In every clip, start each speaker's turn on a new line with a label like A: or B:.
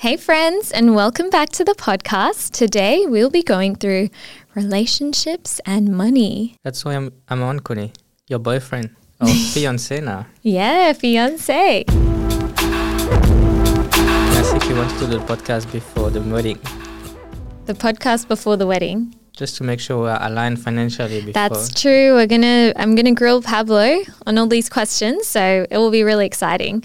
A: Hey, friends, and welcome back to the podcast. Today, we'll be going through relationships and money.
B: That's why I'm, I'm on, Queenie. Your boyfriend. Or oh, fiance now.
A: Yeah, fiance.
B: Yes, if you want to do the podcast before the wedding,
A: The podcast before the wedding.
B: Just to make sure we're aligned financially before.
A: That's true. We're gonna I'm gonna grill Pablo on all these questions, so it will be really exciting.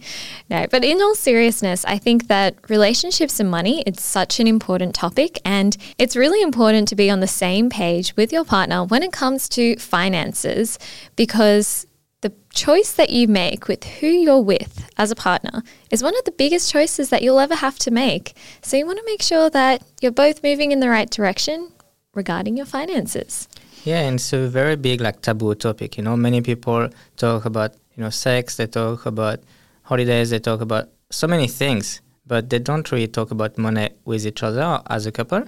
A: No, but in all seriousness, I think that relationships and money it's such an important topic and it's really important to be on the same page with your partner when it comes to finances because the choice that you make with who you're with as a partner is one of the biggest choices that you'll ever have to make. So you want to make sure that you're both moving in the right direction regarding your finances.
B: Yeah, and it's a very big like taboo topic. You know, many people talk about you know sex. They talk about holidays. They talk about so many things, but they don't really talk about money with each other as a couple.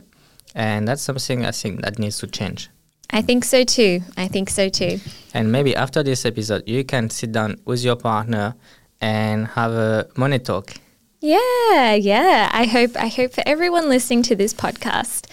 B: And that's something I think that needs to change.
A: I think so too. I think so too.
B: And maybe after this episode, you can sit down with your partner and have a money talk.
A: Yeah, yeah. I hope I hope for everyone listening to this podcast.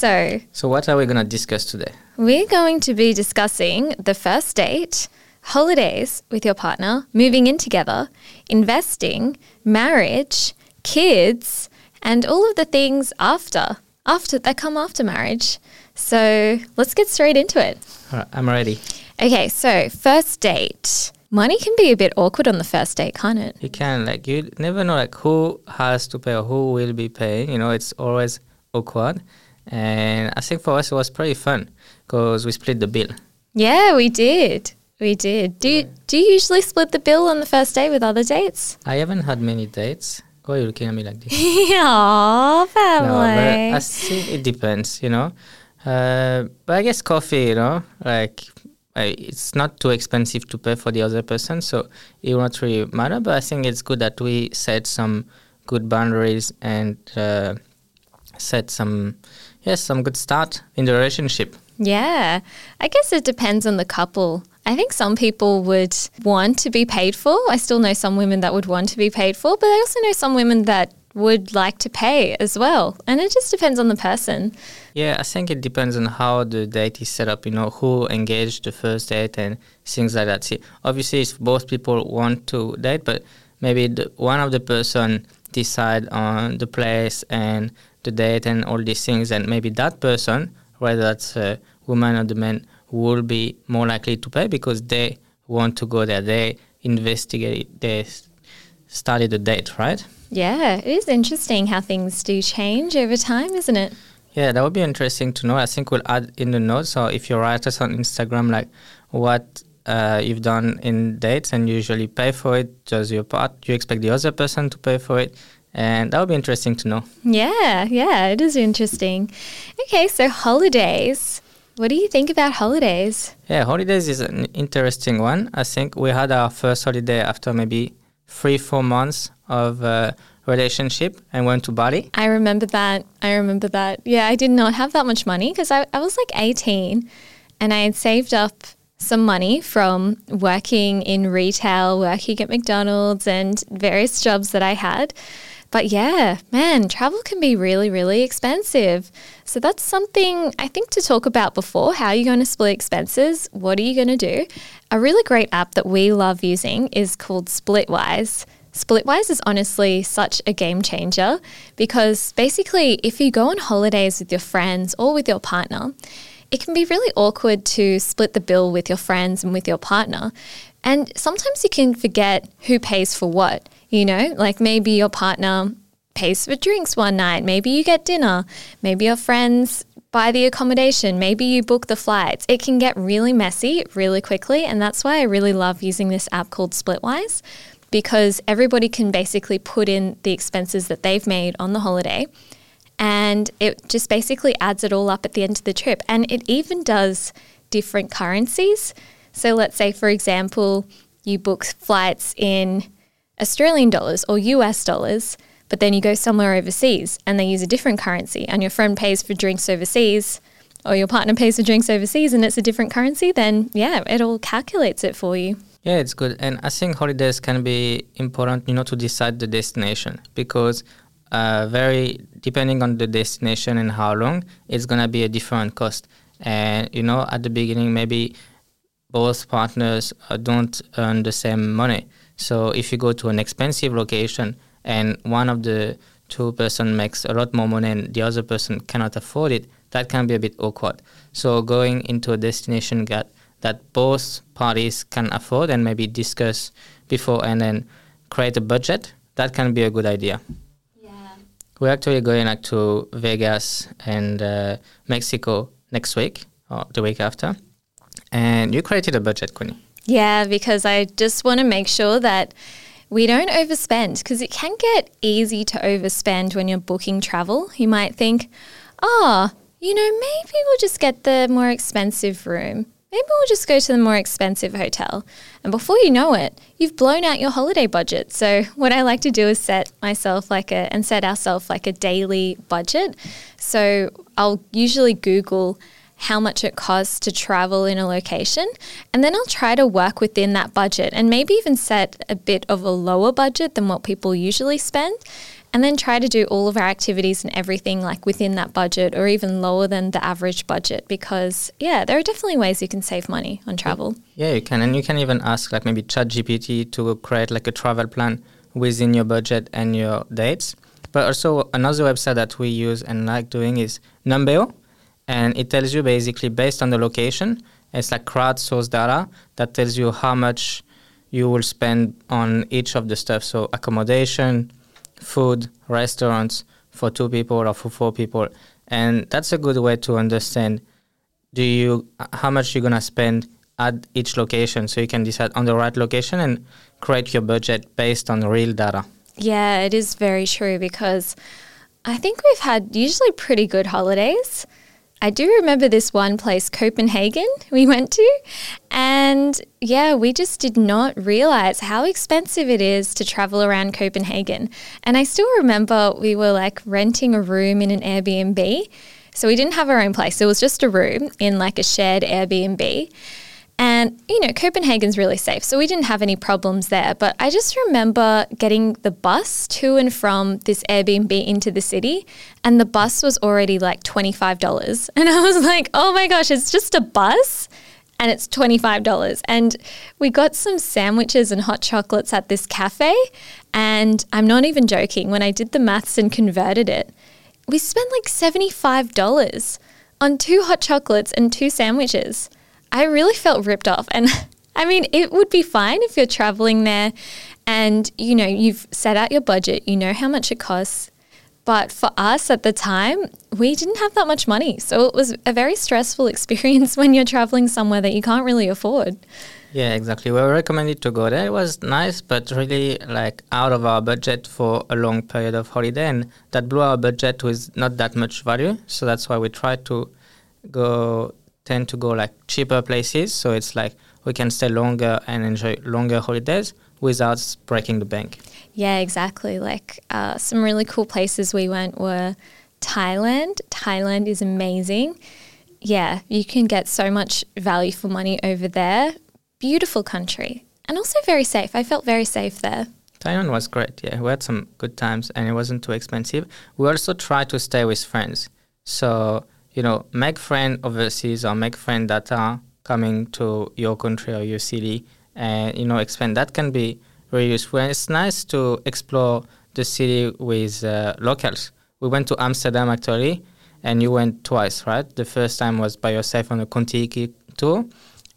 A: So,
B: So, what are we gonna discuss today?
A: we're going to be discussing the first date, holidays with your partner, moving in together, investing, marriage, kids, and all of the things after after that come after marriage. So, let's get straight into it.
B: All right, I'm ready.
A: Okay, so first date. Money can be a bit awkward on the first date, can't it?
B: You can like you never know like who has to pay or who will be paying. You know, it's always awkward. And I think for us it was pretty fun because we split the bill.
A: Yeah, we did. We did. Do you, do you usually split the bill on the first date with other dates?
B: I haven't had many dates. Why are you looking at me like this?
A: Aww,
B: no, but
A: family.
B: I think it depends. You know, uh, but I guess coffee. You know, like. I, it's not too expensive to pay for the other person, so it will not really matter. But I think it's good that we set some good boundaries and uh, set some, yes, some good start in the relationship.
A: yeah, I guess it depends on the couple. I think some people would want to be paid for. I still know some women that would want to be paid for, but I also know some women that would like to pay as well. And it just depends on the person.
B: Yeah, I think it depends on how the date is set up. You know, who engaged the first date and things like that. See, obviously, if both people want to date, but maybe the, one of the person decide on the place and the date and all these things, and maybe that person, whether that's a woman or the man, will be more likely to pay because they want to go there. They investigate. They study the date, right?
A: Yeah, it is interesting how things do change over time, isn't it?
B: Yeah, that would be interesting to know. I think we'll add in the notes, So if you write us on Instagram, like what uh, you've done in dates and usually pay for it. Does your part you expect the other person to pay for it? And that would be interesting to know.
A: Yeah, yeah, it is interesting. Okay, so holidays. What do you think about holidays?
B: Yeah, holidays is an interesting one. I think we had our first holiday after maybe three, four months of uh, relationship and went to Bali.
A: I remember that. I remember that. Yeah, I did not have that much money because I, I was like 18 and I had saved up some money from working in retail, working at McDonald's, and various jobs that I had. But yeah, man, travel can be really, really expensive. So that's something I think to talk about before. How are you going to split expenses? What are you going to do? A really great app that we love using is called Splitwise. Splitwise is honestly such a game changer because basically, if you go on holidays with your friends or with your partner, it can be really awkward to split the bill with your friends and with your partner. And sometimes you can forget who pays for what. You know, like maybe your partner pays for drinks one night, maybe you get dinner, maybe your friends buy the accommodation, maybe you book the flights. It can get really messy really quickly. And that's why I really love using this app called Splitwise because everybody can basically put in the expenses that they've made on the holiday and it just basically adds it all up at the end of the trip. And it even does different currencies. So let's say, for example, you book flights in Australian dollars or US dollars, but then you go somewhere overseas and they use a different currency, and your friend pays for drinks overseas or your partner pays for drinks overseas and it's a different currency, then yeah, it all calculates it for you.
B: Yeah, it's good. And I think holidays can be important, you know, to decide the destination because uh, very depending on the destination and how long, it's gonna be a different cost. And you know, at the beginning, maybe both partners uh, don't earn the same money. So if you go to an expensive location and one of the two person makes a lot more money and the other person cannot afford it, that can be a bit awkward. So going into a destination that that both parties can afford and maybe discuss before and then create a budget, that can be a good idea. Yeah. We're actually going like to Vegas and uh, Mexico next week or the week after. And you created a budget, Queenie.
A: Yeah, because I just want to make sure that we don't overspend because it can get easy to overspend when you're booking travel. You might think, oh, you know, maybe we'll just get the more expensive room maybe we'll just go to the more expensive hotel. And before you know it, you've blown out your holiday budget. So what I like to do is set myself like a and set ourselves like a daily budget. So I'll usually Google how much it costs to travel in a location. And then I'll try to work within that budget and maybe even set a bit of a lower budget than what people usually spend and then try to do all of our activities and everything like within that budget or even lower than the average budget because yeah there are definitely ways you can save money on travel.
B: Yeah you can. And you can even ask like maybe chat gpt to create like a travel plan within your budget and your dates. But also another website that we use and like doing is numbeo and it tells you basically based on the location it's like crowdsourced data that tells you how much you will spend on each of the stuff so accommodation food, restaurants for two people or for four people, and that's a good way to understand do you how much you're gonna spend at each location, so you can decide on the right location and create your budget based on real data.
A: Yeah, it is very true because I think we've had usually pretty good holidays. I do remember this one place, Copenhagen, we went to. And yeah, we just did not realize how expensive it is to travel around Copenhagen. And I still remember we were like renting a room in an Airbnb. So we didn't have our own place, it was just a room in like a shared Airbnb. And, you know, Copenhagen's really safe, so we didn't have any problems there. But I just remember getting the bus to and from this Airbnb into the city, and the bus was already like $25. And I was like, oh my gosh, it's just a bus? And it's $25. And we got some sandwiches and hot chocolates at this cafe. And I'm not even joking, when I did the maths and converted it, we spent like $75 on two hot chocolates and two sandwiches. I really felt ripped off. And I mean, it would be fine if you're traveling there and you know, you've set out your budget, you know how much it costs. But for us at the time, we didn't have that much money. So it was a very stressful experience when you're traveling somewhere that you can't really afford.
B: Yeah, exactly. We were recommended to go there. It was nice, but really like out of our budget for a long period of holiday, and that blew our budget with not that much value. So that's why we tried to go tend to go like cheaper places. So it's like we can stay longer and enjoy longer holidays without breaking the bank.
A: Yeah, exactly. Like uh, some really cool places we went were Thailand. Thailand is amazing. Yeah, you can get so much value for money over there. Beautiful country and also very safe. I felt very safe there.
B: Thailand was great. Yeah, we had some good times and it wasn't too expensive. We also tried to stay with friends. So you know, make friends overseas or make friends that are coming to your country or your city and, you know, expand. That can be very useful. And it's nice to explore the city with uh, locals. We went to Amsterdam actually, and you went twice, right? The first time was by yourself on a Contiki tour.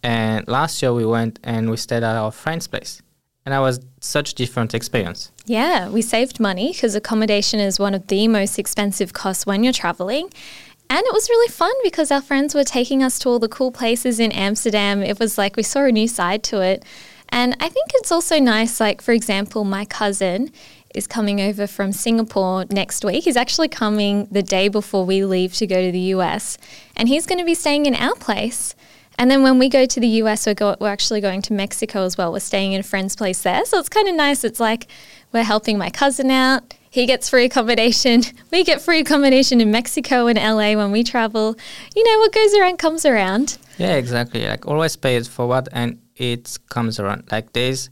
B: And last year we went and we stayed at our friend's place. And that was such a different experience.
A: Yeah, we saved money because accommodation is one of the most expensive costs when you're traveling. And it was really fun because our friends were taking us to all the cool places in Amsterdam. It was like we saw a new side to it. And I think it's also nice, like, for example, my cousin is coming over from Singapore next week. He's actually coming the day before we leave to go to the US, and he's going to be staying in our place. And then when we go to the US, we're, go- we're actually going to Mexico as well. We're staying in a friend's place there. So it's kind of nice. It's like we're helping my cousin out. He gets free accommodation. We get free accommodation in Mexico and LA when we travel. You know, what goes around comes around.
B: Yeah, exactly. Like always pay it forward and it comes around. Like there's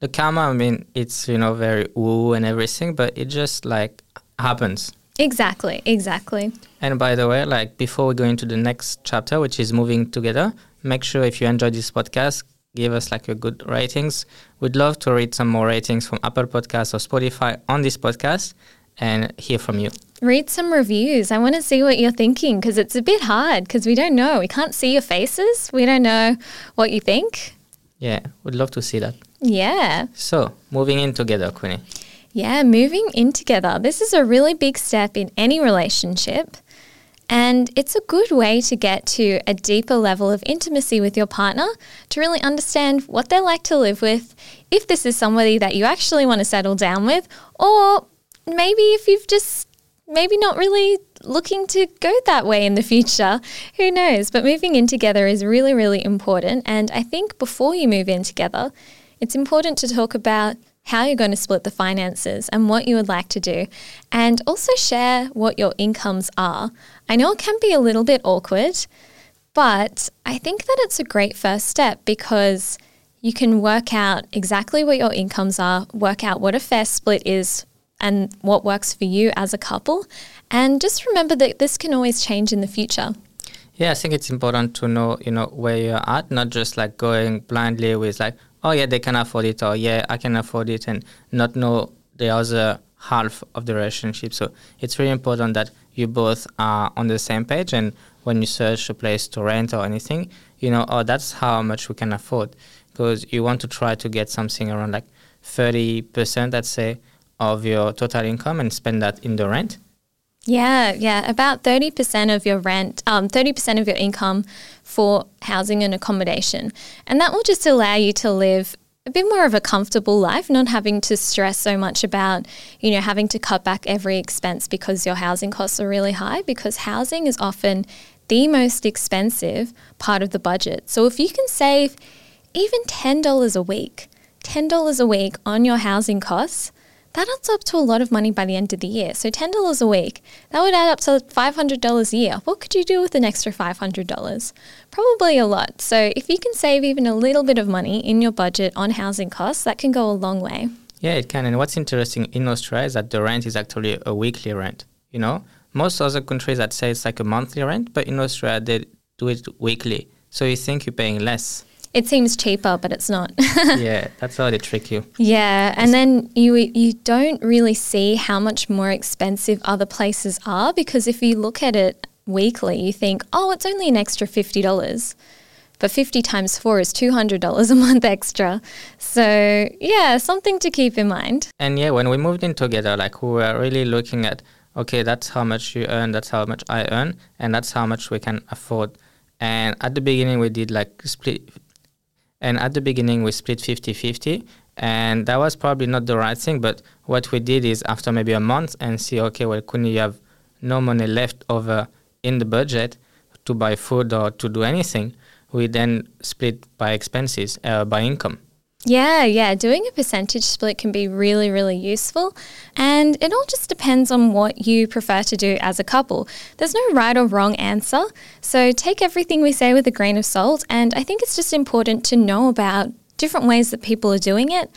B: the karma, I mean, it's, you know, very woo and everything, but it just like happens.
A: Exactly, exactly.
B: And by the way, like before we go into the next chapter, which is moving together, make sure if you enjoyed this podcast, give us like a good ratings. We'd love to read some more ratings from Apple Podcasts or Spotify on this podcast and hear from you.
A: Read some reviews. I want to see what you're thinking because it's a bit hard because we don't know. We can't see your faces. We don't know what you think.
B: Yeah, we'd love to see that.
A: Yeah.
B: So, moving in together, Queenie.
A: Yeah, moving in together. This is a really big step in any relationship. And it's a good way to get to a deeper level of intimacy with your partner to really understand what they're like to live with, if this is somebody that you actually want to settle down with, or maybe if you've just maybe not really looking to go that way in the future. Who knows? But moving in together is really, really important. And I think before you move in together, it's important to talk about how you're going to split the finances and what you would like to do, and also share what your incomes are. I know it can be a little bit awkward, but I think that it's a great first step because you can work out exactly what your incomes are, work out what a fair split is, and what works for you as a couple. And just remember that this can always change in the future.
B: Yeah, I think it's important to know, you know, where you're at, not just like going blindly with like, oh yeah, they can afford it, or yeah, I can afford it, and not know the other half of the relationship. So it's really important that you both are on the same page, and when you search a place to rent or anything, you know, oh, that's how much we can afford, because you want to try to get something around like thirty percent, let's say, of your total income, and spend that in the rent.
A: Yeah, yeah, about 30% of your rent, um, 30% of your income for housing and accommodation. And that will just allow you to live a bit more of a comfortable life, not having to stress so much about, you know, having to cut back every expense because your housing costs are really high, because housing is often the most expensive part of the budget. So if you can save even $10 a week, $10 a week on your housing costs, that adds up to a lot of money by the end of the year. So $10 a week, that would add up to $500 a year. What could you do with an extra $500? Probably a lot. So if you can save even a little bit of money in your budget on housing costs, that can go a long way.
B: Yeah, it can. And what's interesting in Australia is that the rent is actually a weekly rent. You know, most other countries that say it's like a monthly rent, but in Australia they do it weekly. So you think you're paying less.
A: It seems cheaper, but it's not.
B: yeah, that's how they trick you.
A: Yeah, and then you you don't really see how much more expensive other places are because if you look at it weekly, you think, oh, it's only an extra fifty dollars. But 50 times 4 is $200 a month extra. So, yeah, something to keep in mind.
B: And yeah, when we moved in together, like we were really looking at, okay, that's how much you earn, that's how much I earn, and that's how much we can afford. And at the beginning, we did like split and at the beginning, we split 50 50. And that was probably not the right thing. But what we did is after maybe a month and see, okay, well, couldn't you have no money left over in the budget to buy food or to do anything? We then split by expenses, uh, by income.
A: Yeah, yeah. Doing a percentage split can be really, really useful. And it all just depends on what you prefer to do as a couple. There's no right or wrong answer. So take everything we say with a grain of salt. And I think it's just important to know about different ways that people are doing it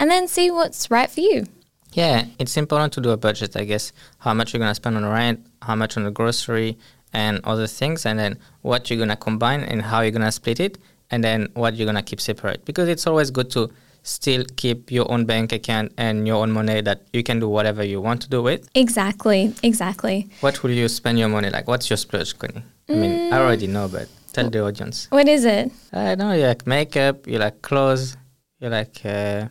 A: and then see what's right for you.
B: Yeah, it's important to do a budget, I guess. How much you're going to spend on rent, how much on the grocery, and other things, and then what you're going to combine and how you're going to split it and then what you're gonna keep separate because it's always good to still keep your own bank account and your own money that you can do whatever you want to do with.
A: Exactly, exactly.
B: What will you spend your money like? What's your splurge, Queenie? I mean, I mm. already know, but tell the audience.
A: What is it?
B: I know you like makeup, you like clothes, you like uh,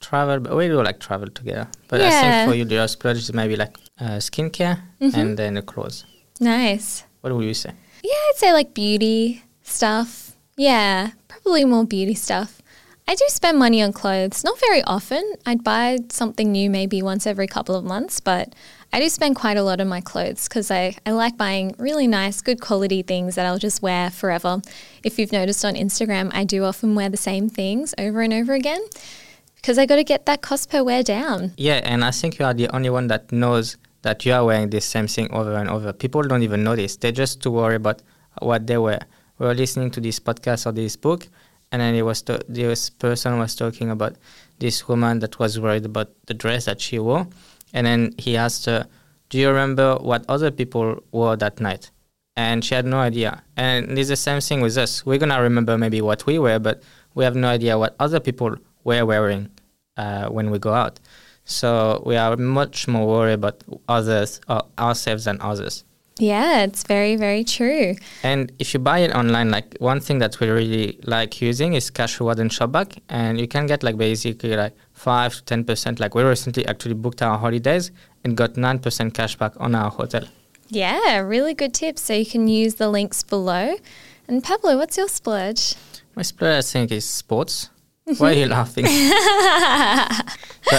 B: travel. But we do like travel together. But yeah. I think for you, your splurge is maybe like uh, skincare mm-hmm. and then the clothes.
A: Nice.
B: What would you say?
A: Yeah, I'd say like beauty stuff yeah, probably more beauty stuff. I do spend money on clothes, not very often. I'd buy something new maybe once every couple of months, but I do spend quite a lot on my clothes because I, I like buying really nice, good quality things that I'll just wear forever. If you've noticed on Instagram, I do often wear the same things over and over again because I got to get that cost per wear down.
B: Yeah, and I think you are the only one that knows that you are wearing the same thing over and over. People don't even notice. They just to worry about what they wear. We were listening to this podcast or this book, and then it was to- this person was talking about this woman that was worried about the dress that she wore, and then he asked her, "Do you remember what other people wore that night?" And she had no idea. And it's the same thing with us. We're gonna remember maybe what we wear, but we have no idea what other people were wearing uh, when we go out. So we are much more worried about others or ourselves than others.
A: Yeah, it's very, very true.
B: And if you buy it online, like one thing that we really like using is cash reward and shopback, and you can get like basically like five to ten percent. Like we recently actually booked our holidays and got nine percent cash back on our hotel.
A: Yeah, really good tip. So you can use the links below. And Pablo, what's your splurge?
B: My splurge, I think, is sports. Why are you laughing? but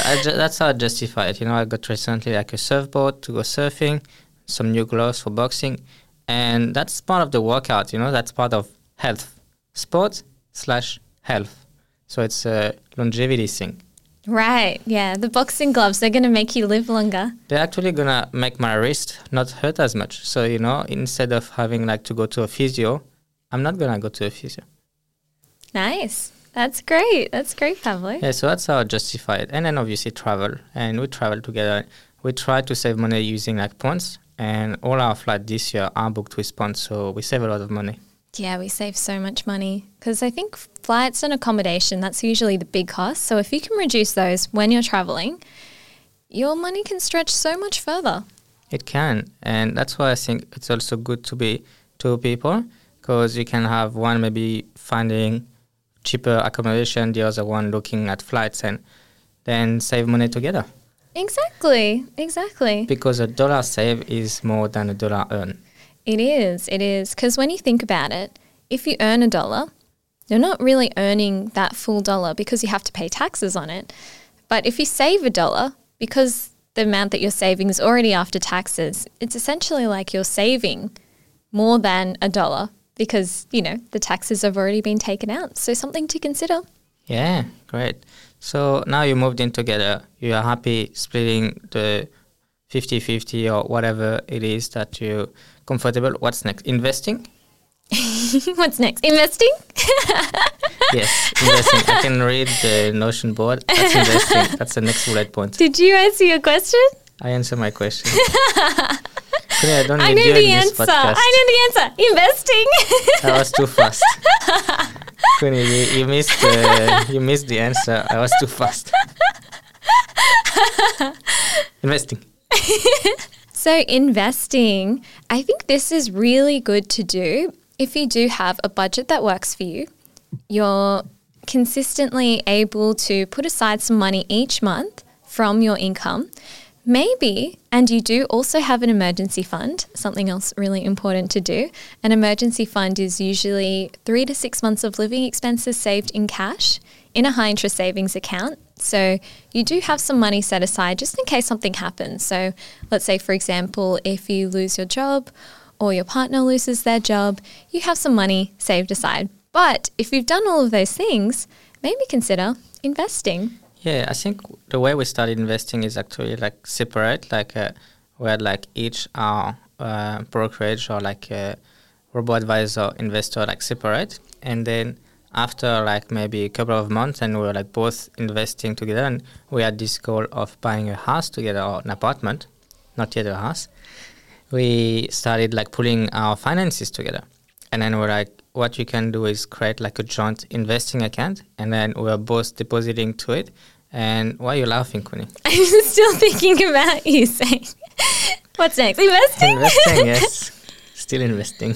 B: I ju- that's how I justify it. You know, I got recently like a surfboard to go surfing, some new gloves for boxing, and that's part of the workout. You know, that's part of health, sport slash health. So it's a longevity thing.
A: Right. Yeah, the boxing gloves, they're going to make you live longer.
B: They're actually gonna make my wrist not hurt as much. So you know, instead of having like to go to a physio, I'm not gonna go to a physio.
A: Nice. That's great. That's great, Pablo.
B: Yeah, so that's how I justify it. And then obviously travel. And we travel together. We try to save money using like points. And all our flights this year are booked with points. So we save a lot of money.
A: Yeah, we save so much money because I think flights and accommodation, that's usually the big cost. So if you can reduce those when you're traveling, your money can stretch so much further.
B: It can. And that's why I think it's also good to be two people because you can have one maybe finding cheaper accommodation, the other one looking at flights and then save money together.
A: Exactly. Exactly.
B: Because a dollar save is more than a dollar earn.
A: It is. It is. Because when you think about it, if you earn a dollar, you're not really earning that full dollar because you have to pay taxes on it. But if you save a dollar, because the amount that you're saving is already after taxes, it's essentially like you're saving more than a dollar because, you know, the taxes have already been taken out. So something to consider.
B: Yeah, great. So now you moved in together. You are happy splitting the 50-50 or whatever it is that you're comfortable. What's next? Investing?
A: What's next? Investing?
B: Yes, investing. I can read the Notion board. That's investing. That's the next bullet point.
A: Did you answer your question?
B: I answer my question. I don't
A: I know the answer. I know the answer. Investing.
B: That was too fast. You, you missed you missed the answer. I was too fast. Investing.
A: So, investing, I think this is really good to do if you do have a budget that works for you. You're consistently able to put aside some money each month from your income. Maybe, and you do also have an emergency fund, something else really important to do. An emergency fund is usually three to six months of living expenses saved in cash in a high interest savings account. So you do have some money set aside just in case something happens. So let's say, for example, if you lose your job or your partner loses their job, you have some money saved aside. But if you've done all of those things, maybe consider investing.
B: Yeah, I think the way we started investing is actually like separate. Like uh, we had like each our uh, brokerage or like a robo advisor investor like separate, and then after like maybe a couple of months, and we were like both investing together, and we had this goal of buying a house together or an apartment, not yet a house. We started like pulling our finances together, and then we're like, what you can do is create like a joint investing account, and then we're both depositing to it. And why are you laughing, Queenie?
A: I'm still thinking about you saying, what's next? Investing?
B: investing, yes, still investing.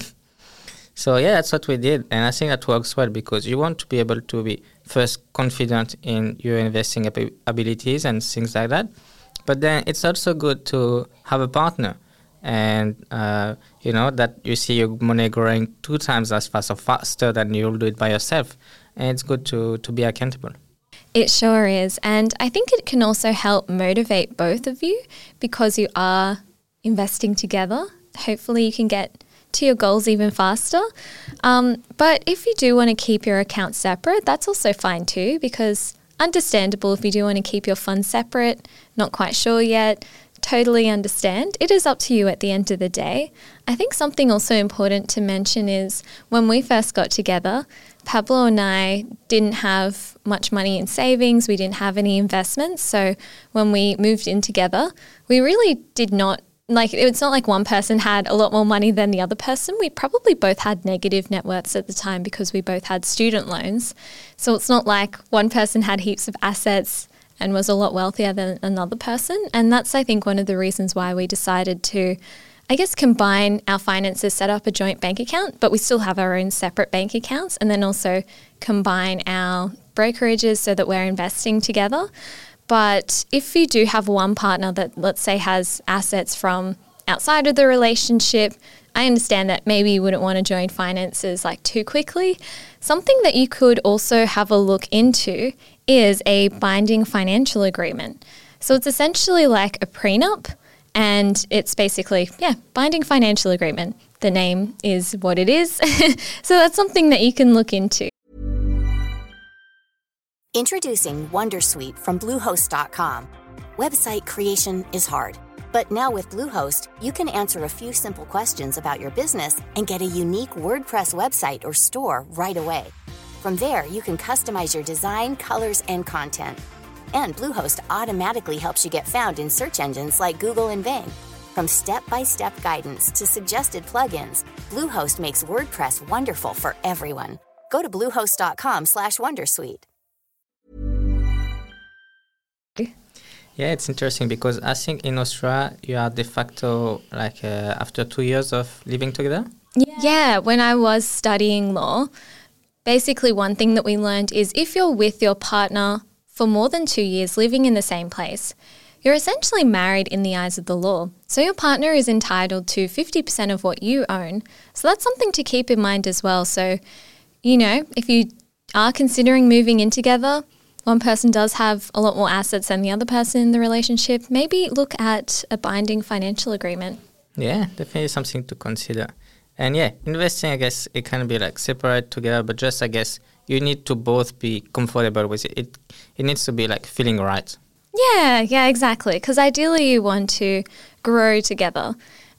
B: So yeah, that's what we did, and I think that works well because you want to be able to be first confident in your investing ab- abilities and things like that. But then it's also good to have a partner, and uh, you know that you see your money growing two times as fast or faster than you'll do it by yourself. and it's good to, to be accountable.
A: It sure is. And I think it can also help motivate both of you because you are investing together. Hopefully, you can get to your goals even faster. Um, but if you do want to keep your accounts separate, that's also fine too, because understandable if you do want to keep your funds separate, not quite sure yet. Totally understand. It is up to you at the end of the day. I think something also important to mention is when we first got together, Pablo and I didn't have much money in savings, we didn't have any investments. So when we moved in together, we really did not like it's not like one person had a lot more money than the other person. We probably both had negative net worths at the time because we both had student loans. So it's not like one person had heaps of assets and was a lot wealthier than another person. And that's I think one of the reasons why we decided to I guess combine our finances, set up a joint bank account, but we still have our own separate bank accounts, and then also combine our brokerages so that we're investing together. But if you do have one partner that, let's say, has assets from outside of the relationship, I understand that maybe you wouldn't want to join finances like too quickly. Something that you could also have a look into is a binding financial agreement. So it's essentially like a prenup and it's basically, yeah, binding financial agreement. The name is what it is. so that's something that you can look into.
C: Introducing Wondersuite from Bluehost.com. Website creation is hard, but now with Bluehost, you can answer a few simple questions about your business and get a unique WordPress website or store right away. From there, you can customize your design, colors, and content and Bluehost automatically helps you get found in search engines like Google and Bing. From step-by-step guidance to suggested plugins, Bluehost makes WordPress wonderful for everyone. Go to bluehost.com/wondersuite.
B: Yeah, it's interesting because I think in Australia you are de facto like uh, after two years of living together.
A: Yeah. yeah, when I was studying law, basically one thing that we learned is if you're with your partner for more than two years living in the same place, you're essentially married in the eyes of the law. So your partner is entitled to 50% of what you own. So that's something to keep in mind as well. So, you know, if you are considering moving in together, one person does have a lot more assets than the other person in the relationship, maybe look at a binding financial agreement.
B: Yeah, definitely something to consider. And yeah, investing, I guess it can be like separate together, but just, I guess, you need to both be comfortable with it. It it needs to be like feeling right.
A: Yeah, yeah, exactly. Because ideally, you want to grow together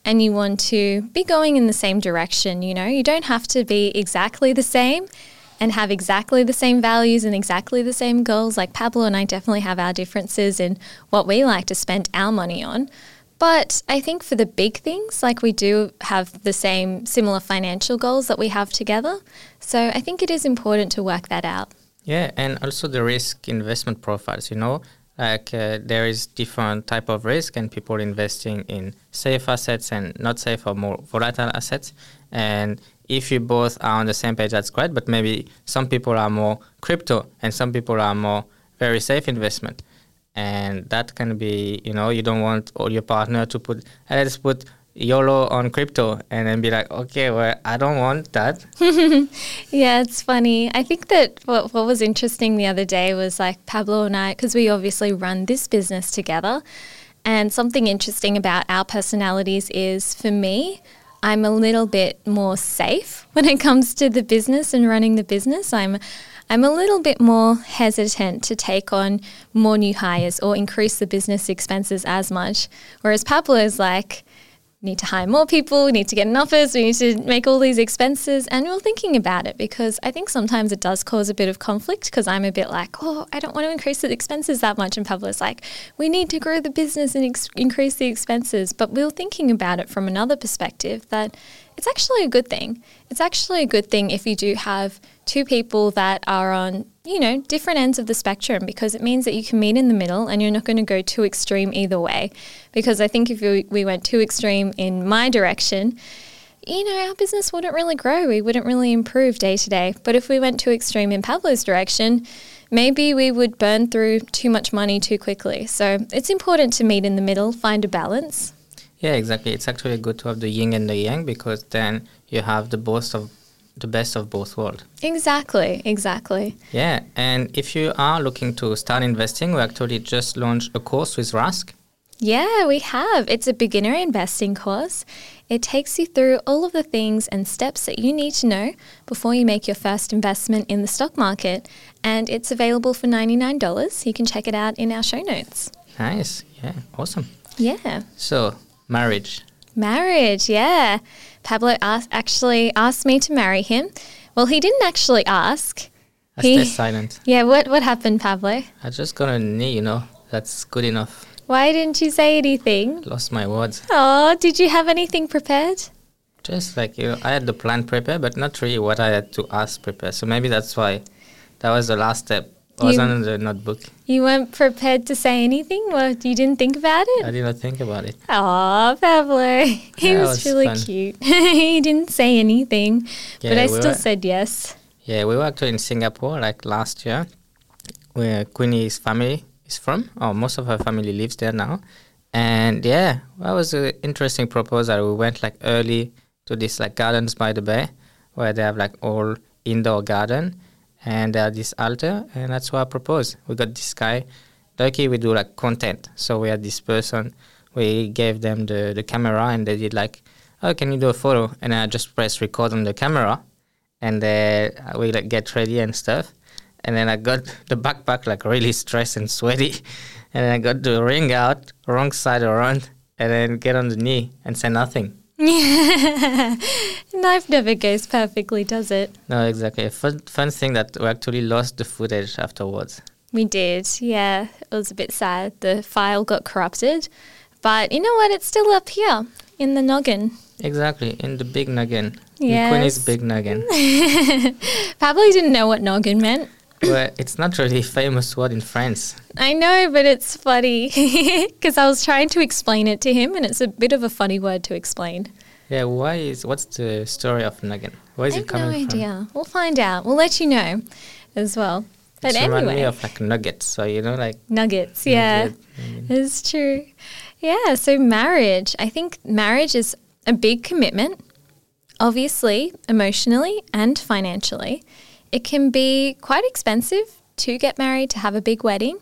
A: and you want to be going in the same direction. You know, you don't have to be exactly the same and have exactly the same values and exactly the same goals. Like Pablo and I definitely have our differences in what we like to spend our money on. But I think for the big things, like we do have the same similar financial goals that we have together. So I think it is important to work that out.
B: Yeah, and also the risk investment profiles, you know, like uh, there is different type of risk and people investing in safe assets and not safe or more volatile assets. And if you both are on the same page, that's great. But maybe some people are more crypto and some people are more very safe investment and that can be you know you don't want all your partner to put let's put YOLO on crypto and then be like, okay, well, I don't want that.
A: yeah, it's funny. I think that what, what was interesting the other day was like Pablo and I, because we obviously run this business together. And something interesting about our personalities is for me, I'm a little bit more safe when it comes to the business and running the business. I'm I'm a little bit more hesitant to take on more new hires or increase the business expenses as much. Whereas Pablo is like, need to hire more people, we need to get an office, we need to make all these expenses. And we are thinking about it because I think sometimes it does cause a bit of conflict because I'm a bit like, oh, I don't want to increase the expenses that much. And Pablo's like, we need to grow the business and ex- increase the expenses. But we are thinking about it from another perspective that it's actually a good thing. It's actually a good thing if you do have two people that are on, you know, different ends of the spectrum because it means that you can meet in the middle and you're not going to go too extreme either way. Because I think if we, we went too extreme in my direction, you know, our business wouldn't really grow. We wouldn't really improve day to day. But if we went too extreme in Pablo's direction, maybe we would burn through too much money too quickly. So it's important to meet in the middle, find a balance.
B: Yeah, exactly. It's actually good to have the yin and the yang because then you have the both of the best of both worlds.
A: Exactly, exactly.
B: Yeah, and if you are looking to start investing, we actually just launched a course with Rask.
A: Yeah, we have. It's a beginner investing course. It takes you through all of the things and steps that you need to know before you make your first investment in the stock market. And it's available for $99. You can check it out in our show notes.
B: Nice. Yeah, awesome.
A: Yeah.
B: So, marriage.
A: Marriage, yeah. Pablo asked, actually asked me to marry him. Well, he didn't actually ask.
B: I
A: He-
B: silent.
A: Yeah, what, what happened, Pablo?
B: I just got a knee, you know. That's good enough.
A: Why didn't you say anything?
B: Lost my words.
A: Oh, did you have anything prepared?
B: Just like you, I had the plan prepared, but not really what I had to ask prepared. So maybe that's why that was the last step. Oh, it was
A: You-
B: on the notebook.
A: You weren't prepared to say anything? Well, you didn't think about it?
B: I did not think about it.
A: Oh, Pablo. He
B: Yeah,
A: was,
B: was
A: really
B: fun.
A: cute. he didn't say anything, but I
B: we
A: still
B: were-
A: said yes.
B: Yeah, we were actually in Singapore like last year, where Queenie's family is from. Oh, most of her family lives there now. And yeah, that was an interesting proposal. We went like early to this like gardens by the bay, where they have like all indoor garden, and have this altar, and that's what I propose. We got this guy. Lucky we do like content, so we had this person. We gave them the the camera, and they did like, oh, can you do a photo? And I just press record on the camera, and then we like get ready and stuff. And then I got the backpack like really stressed and sweaty, and then I got the ring out wrong side around, and then get on the knee and say nothing.
A: Knife never goes perfectly, does it?
B: No, exactly. Fun, fun thing that we actually lost the footage afterwards.
A: We did, yeah. It was a bit sad. The file got corrupted. But you know what? It's still up here in the noggin.
B: Exactly, in the big noggin. In
A: Yes.
B: Queenie's big noggin.
A: Pablo didn't know what noggin meant.
B: Well, it's not really a famous word in France.
A: I know, but it's funny because I was trying to explain it to him, and it's a bit of a funny word to explain.
B: Yeah, why is what's the story of Nugget? Where is
A: I
B: it
A: have
B: coming from?
A: No idea. We'll find out. We'll let you know as well. But
B: It reminds me
A: anyway,
B: of like nuggets. So you know, like
A: nuggets. Yeah,
B: nugget, nugget.
A: it's true. Yeah. So marriage. I think marriage is a big commitment. Obviously, emotionally and financially, it can be quite expensive to get married to have a big wedding.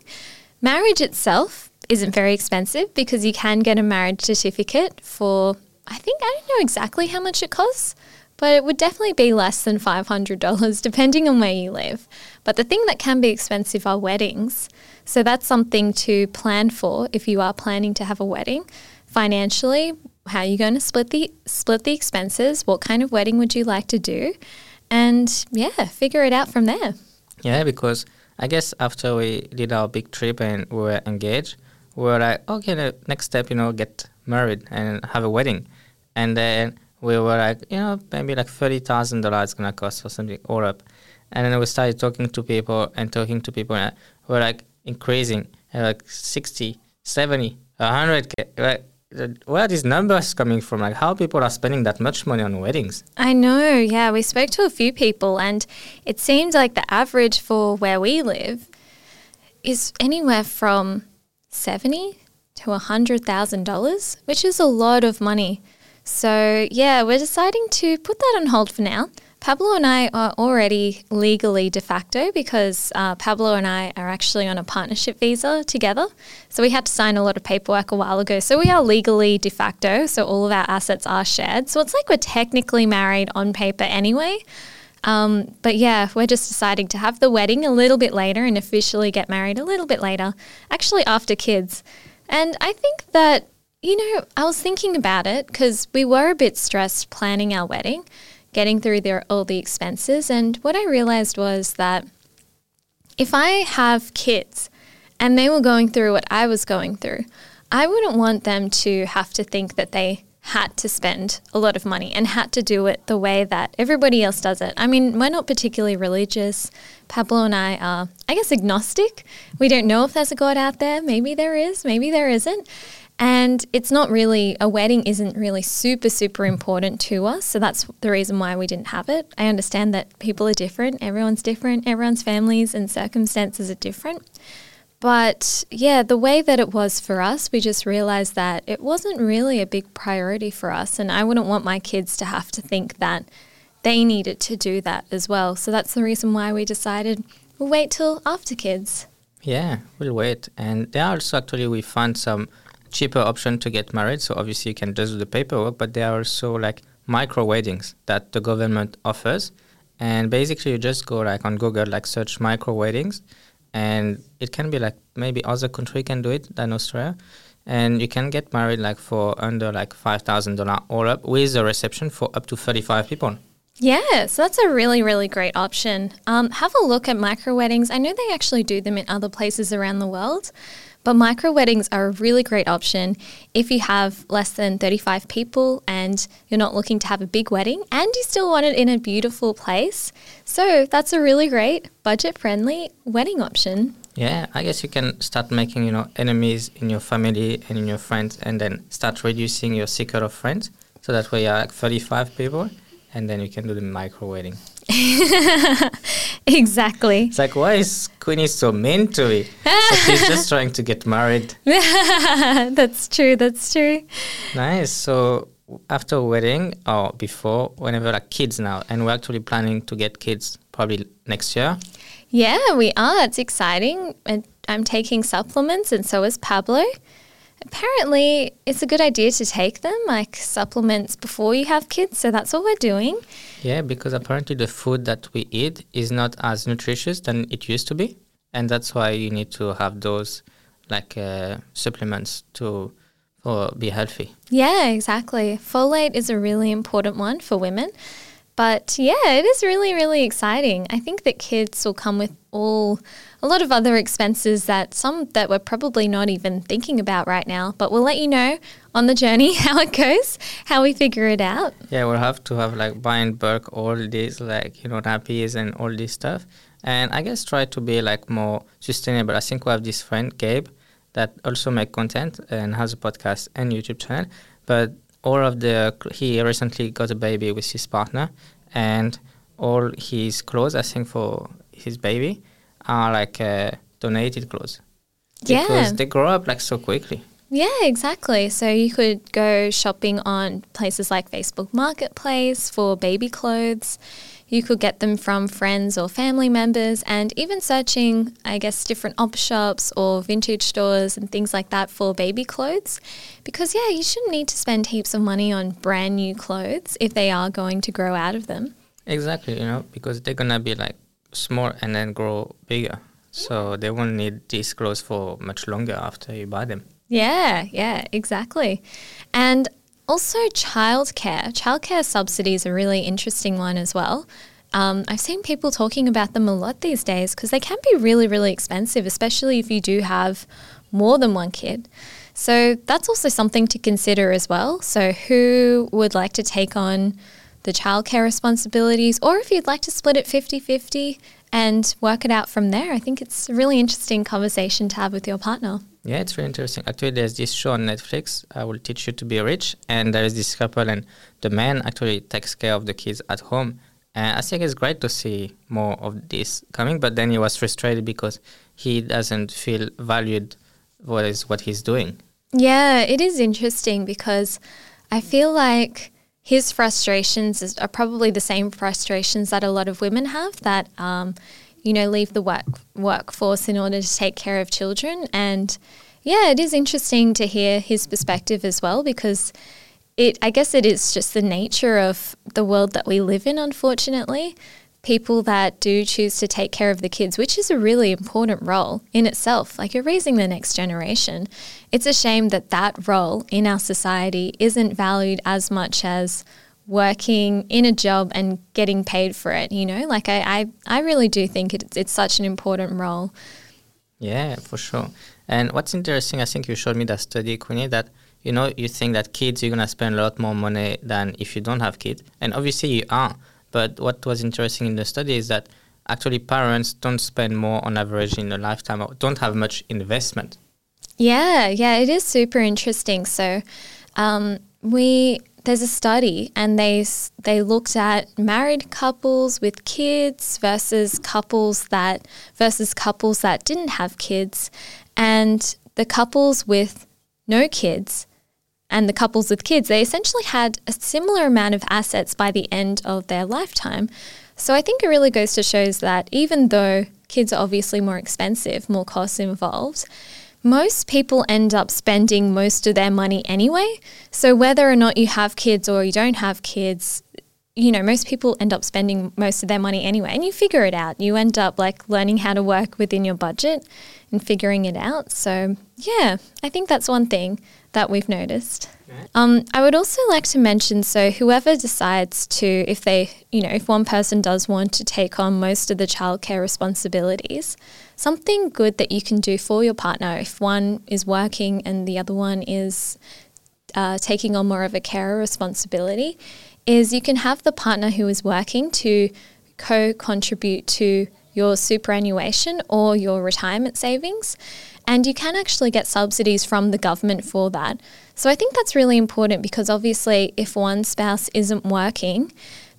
A: Marriage itself isn't very expensive because you can get a marriage certificate for, I think, I don't know exactly how much it costs, but it would definitely be less than $500 depending on where you live. But the thing that can be expensive are weddings. So that's something to plan for if you are planning to have a wedding. Financially, how are you going to split the split the expenses? What kind of wedding would you like to do? And yeah, figure it out from there.
B: Yeah, because I guess after we did our big trip and we were engaged, we were like, okay, the next step, you know, get married and have a wedding. And then we were like, you know, maybe like $30,000 is going to cost or something all up. And then we started talking to people and talking to people. And we're like increasing, like 60, 70, 100K. Like, uh, where are these numbers coming from? Like, how people are spending that much money on weddings?
A: I know, yeah. We spoke to a few people, and it seems like the average for where we live is anywhere from seventy to a hundred thousand dollars, which is a lot of money. So yeah, we're deciding to put that on hold for now. Pablo and I are already legally de facto because uh, Pablo and I are actually on a partnership visa together. So we had to sign a lot of paperwork a while ago. So we are legally de facto. So all of our assets are shared. So it's like we're technically married on paper anyway. Um, but yeah, we're just deciding to have the wedding a little bit later and officially get married a little bit later, actually after kids. And I think that, you know, I was thinking about it because we were a bit stressed planning our wedding, getting through the, all the expenses. And what I realized was that if I have kids and they were going through what I was going through, I wouldn't want them to have to think that they had to spend a lot of money and had to do it the way that everybody else does it. I mean, we're not particularly religious. Pablo and I are, I guess, agnostic. We don't know if there's a God out there. Maybe there is, maybe there isn't. And it's not really, a wedding isn't really super, super important to us. So that's the reason why we didn't have it. I understand that people are different, everyone's different, everyone's families and circumstances are different. But yeah, the way that it was for us, we just realized that it wasn't really a big priority for us. And I wouldn't want my kids to have to think that they needed to do that as well. So that's the reason why we decided we'll wait till after kids.
B: Yeah, we'll wait. And there also actually we found some cheaper option to get married. So obviously you can just do the paperwork, but there are also like micro weddings that the government offers. And basically you just go like on Google, like search micro weddings and it can be like maybe other country can do it than Australia. And you can get married like for under like five thousand dollar all up with a reception for up to thirty five people.
A: Yeah, so that's a really, really great option. Um, have a look at micro weddings. I know they actually do them in other places around the world, but micro weddings are a really great option if you have less than 35 people and you're not looking to have a big wedding and you still want it in a beautiful place. So that's a really great budget friendly wedding option.
B: Yeah, I guess you can start making, you know, enemies in your family and in your friends and then start reducing your circle of friends. So that way you are like 35 people and then you can do the micro wedding.
A: exactly.
B: It's like, why is Queenie so mean to me? she's just trying to get married.
A: that's true. That's true.
B: Nice. So after wedding or before, whenever like kids now, and we're actually planning to get kids probably next year.
A: Yeah, we are. It's exciting. And I'm taking supplements, and so is Pablo apparently it's a good idea to take them like supplements before you have kids so that's what we're doing.
B: Yeah because apparently the food that we eat is not as nutritious than it used to be and that's why you need to have those like uh, supplements to for be healthy.
A: Yeah exactly. Folate is a really important one for women but yeah, it is really, really exciting. I think that kids will come with all a lot of other expenses that some that we're probably not even thinking about right now. But we'll let you know on the journey how it goes, how we figure it out.
B: Yeah, we'll have to have like buy bulk all these like, you know, nappies and all this stuff. And I guess try to be like more sustainable. I think we have this friend, Gabe, that also make content and has a podcast and YouTube channel. But all of the he recently got a baby with his partner, and all his clothes, I think, for his baby, are like uh, donated clothes.
A: Yeah,
B: because they grow up like so quickly.
A: Yeah, exactly. So you could go shopping on places like Facebook Marketplace for baby clothes. You could get them from friends or family members, and even searching, I guess, different op shops or vintage stores and things like that for baby clothes. Because, yeah, you shouldn't need to spend heaps of money on brand new clothes if they are going to grow out of them.
B: Exactly, you know, because they're going to be like small and then grow bigger. So they won't need these clothes for much longer after you buy them.
A: Yeah, yeah, exactly. And also, childcare. Childcare subsidies are really interesting one as well. Um, I've seen people talking about them a lot these days because they can be really, really expensive, especially if you do have more than one kid. So that's also something to consider as well. So, who would like to take on the childcare responsibilities, or if you'd like to split it 50 50 and work it out from there? I think it's a really interesting conversation to have with your partner.
B: Yeah, it's really interesting. Actually, there's this show on Netflix, I Will Teach You to Be Rich, and there is this couple, and the man actually takes care of the kids at home. And I think it's great to see more of this coming, but then he was frustrated because he doesn't feel valued what is what he's doing.
A: Yeah, it is interesting because I feel like his frustrations are probably the same frustrations that a lot of women have that um, you know, leave the work workforce in order to take care of children. And yeah, it is interesting to hear his perspective as well because it I guess it is just the nature of the world that we live in, unfortunately. People that do choose to take care of the kids, which is a really important role in itself. Like you're raising the next generation. It's a shame that that role in our society isn't valued as much as working in a job and getting paid for it you know? Like i i, I really do think it, it's such an important role.
B: Yeah for sure. And what's interesting i think you showed me that study queenie that you know you think that kids you're to spend a lot more money than if you don't have kids. And obviously you are but what was interesting in the study is that actually parents don't spend more on average in a lifetime or don't have much investment.
A: Yeah yeah it is super interesting. So um, we there's a study and they they looked at married couples with kids versus couples that versus couples that didn't have kids. And the couples with no kids and the couples with kids, they essentially had a similar amount of assets by the end of their lifetime. So I think it really goes to shows that even though kids are obviously more expensive, more costs involved, most people end up spending most of their money anyway. So whether or not you have kids or you don't have kids, you know, most people end up spending most of their money anyway, and you figure it out. You end up like learning how to work within your budget and figuring it out. So, yeah, I think that's one thing that we've noticed. Um, I would also like to mention so, whoever decides to, if they, you know, if one person does want to take on most of the childcare responsibilities, something good that you can do for your partner if one is working and the other one is uh, taking on more of a carer responsibility is you can have the partner who is working to co contribute to your superannuation or your retirement savings. And you can actually get subsidies from the government for that. So I think that's really important because obviously, if one spouse isn't working,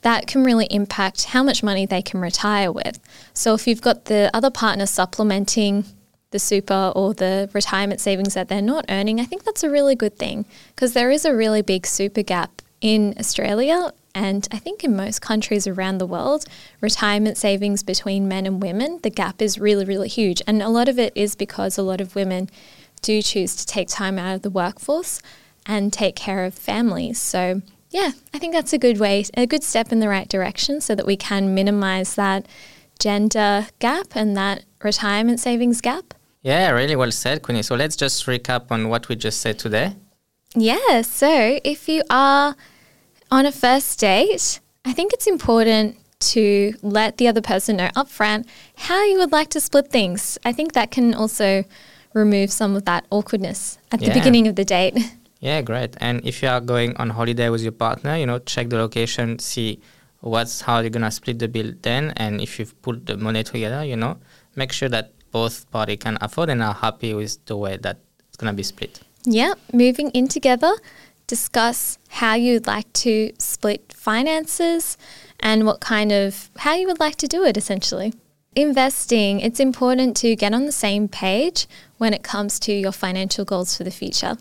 A: that can really impact how much money they can retire with. So if you've got the other partner supplementing the super or the retirement savings that they're not earning, I think that's a really good thing because there is a really big super gap in Australia and I think in most countries around the world, retirement savings between men and women, the gap is really, really huge. And a lot of it is because a lot of women do choose to take time out of the workforce and take care of families. So, yeah, I think that's a good way, a good step in the right direction so that we can minimize that gender gap and that retirement savings gap.
B: Yeah, really well said, Queenie. So let's just recap on what we just said today.
A: Yeah, so if you are on a first date, I think it's important to let the other person know upfront how you would like to split things. I think that can also remove some of that awkwardness at the beginning of the date.
B: Yeah, great. And if you are going on holiday with your partner, you know, check the location, see what's how you're gonna split the bill then, and if you've put the money together, you know, make sure that both party can afford and are happy with the way that it's gonna be split.
A: Yeah, moving in together discuss how you'd like to split finances and what kind of how you would like to do it essentially. Investing, it's important to get on the same page when it comes to your financial goals for the future.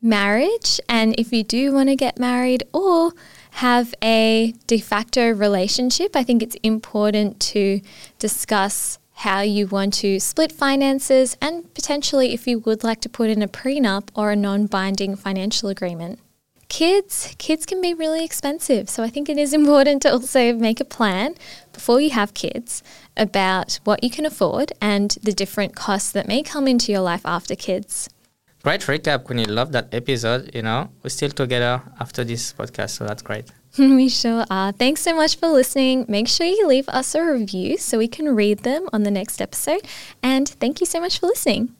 A: Marriage, and if you do want to get married or have a de facto relationship, I think it's important to discuss how you want to split finances and potentially if you would like to put in a prenup or a non binding financial agreement kids, kids can be really expensive. So I think it is important to also make a plan before you have kids about what you can afford and the different costs that may come into your life after kids.
B: Great recap, Queenie. Love that episode. You know, we're still together after this podcast, so that's great.
A: we sure are. Thanks so much for listening. Make sure you leave us a review so we can read them on the next episode. And thank you so much for listening.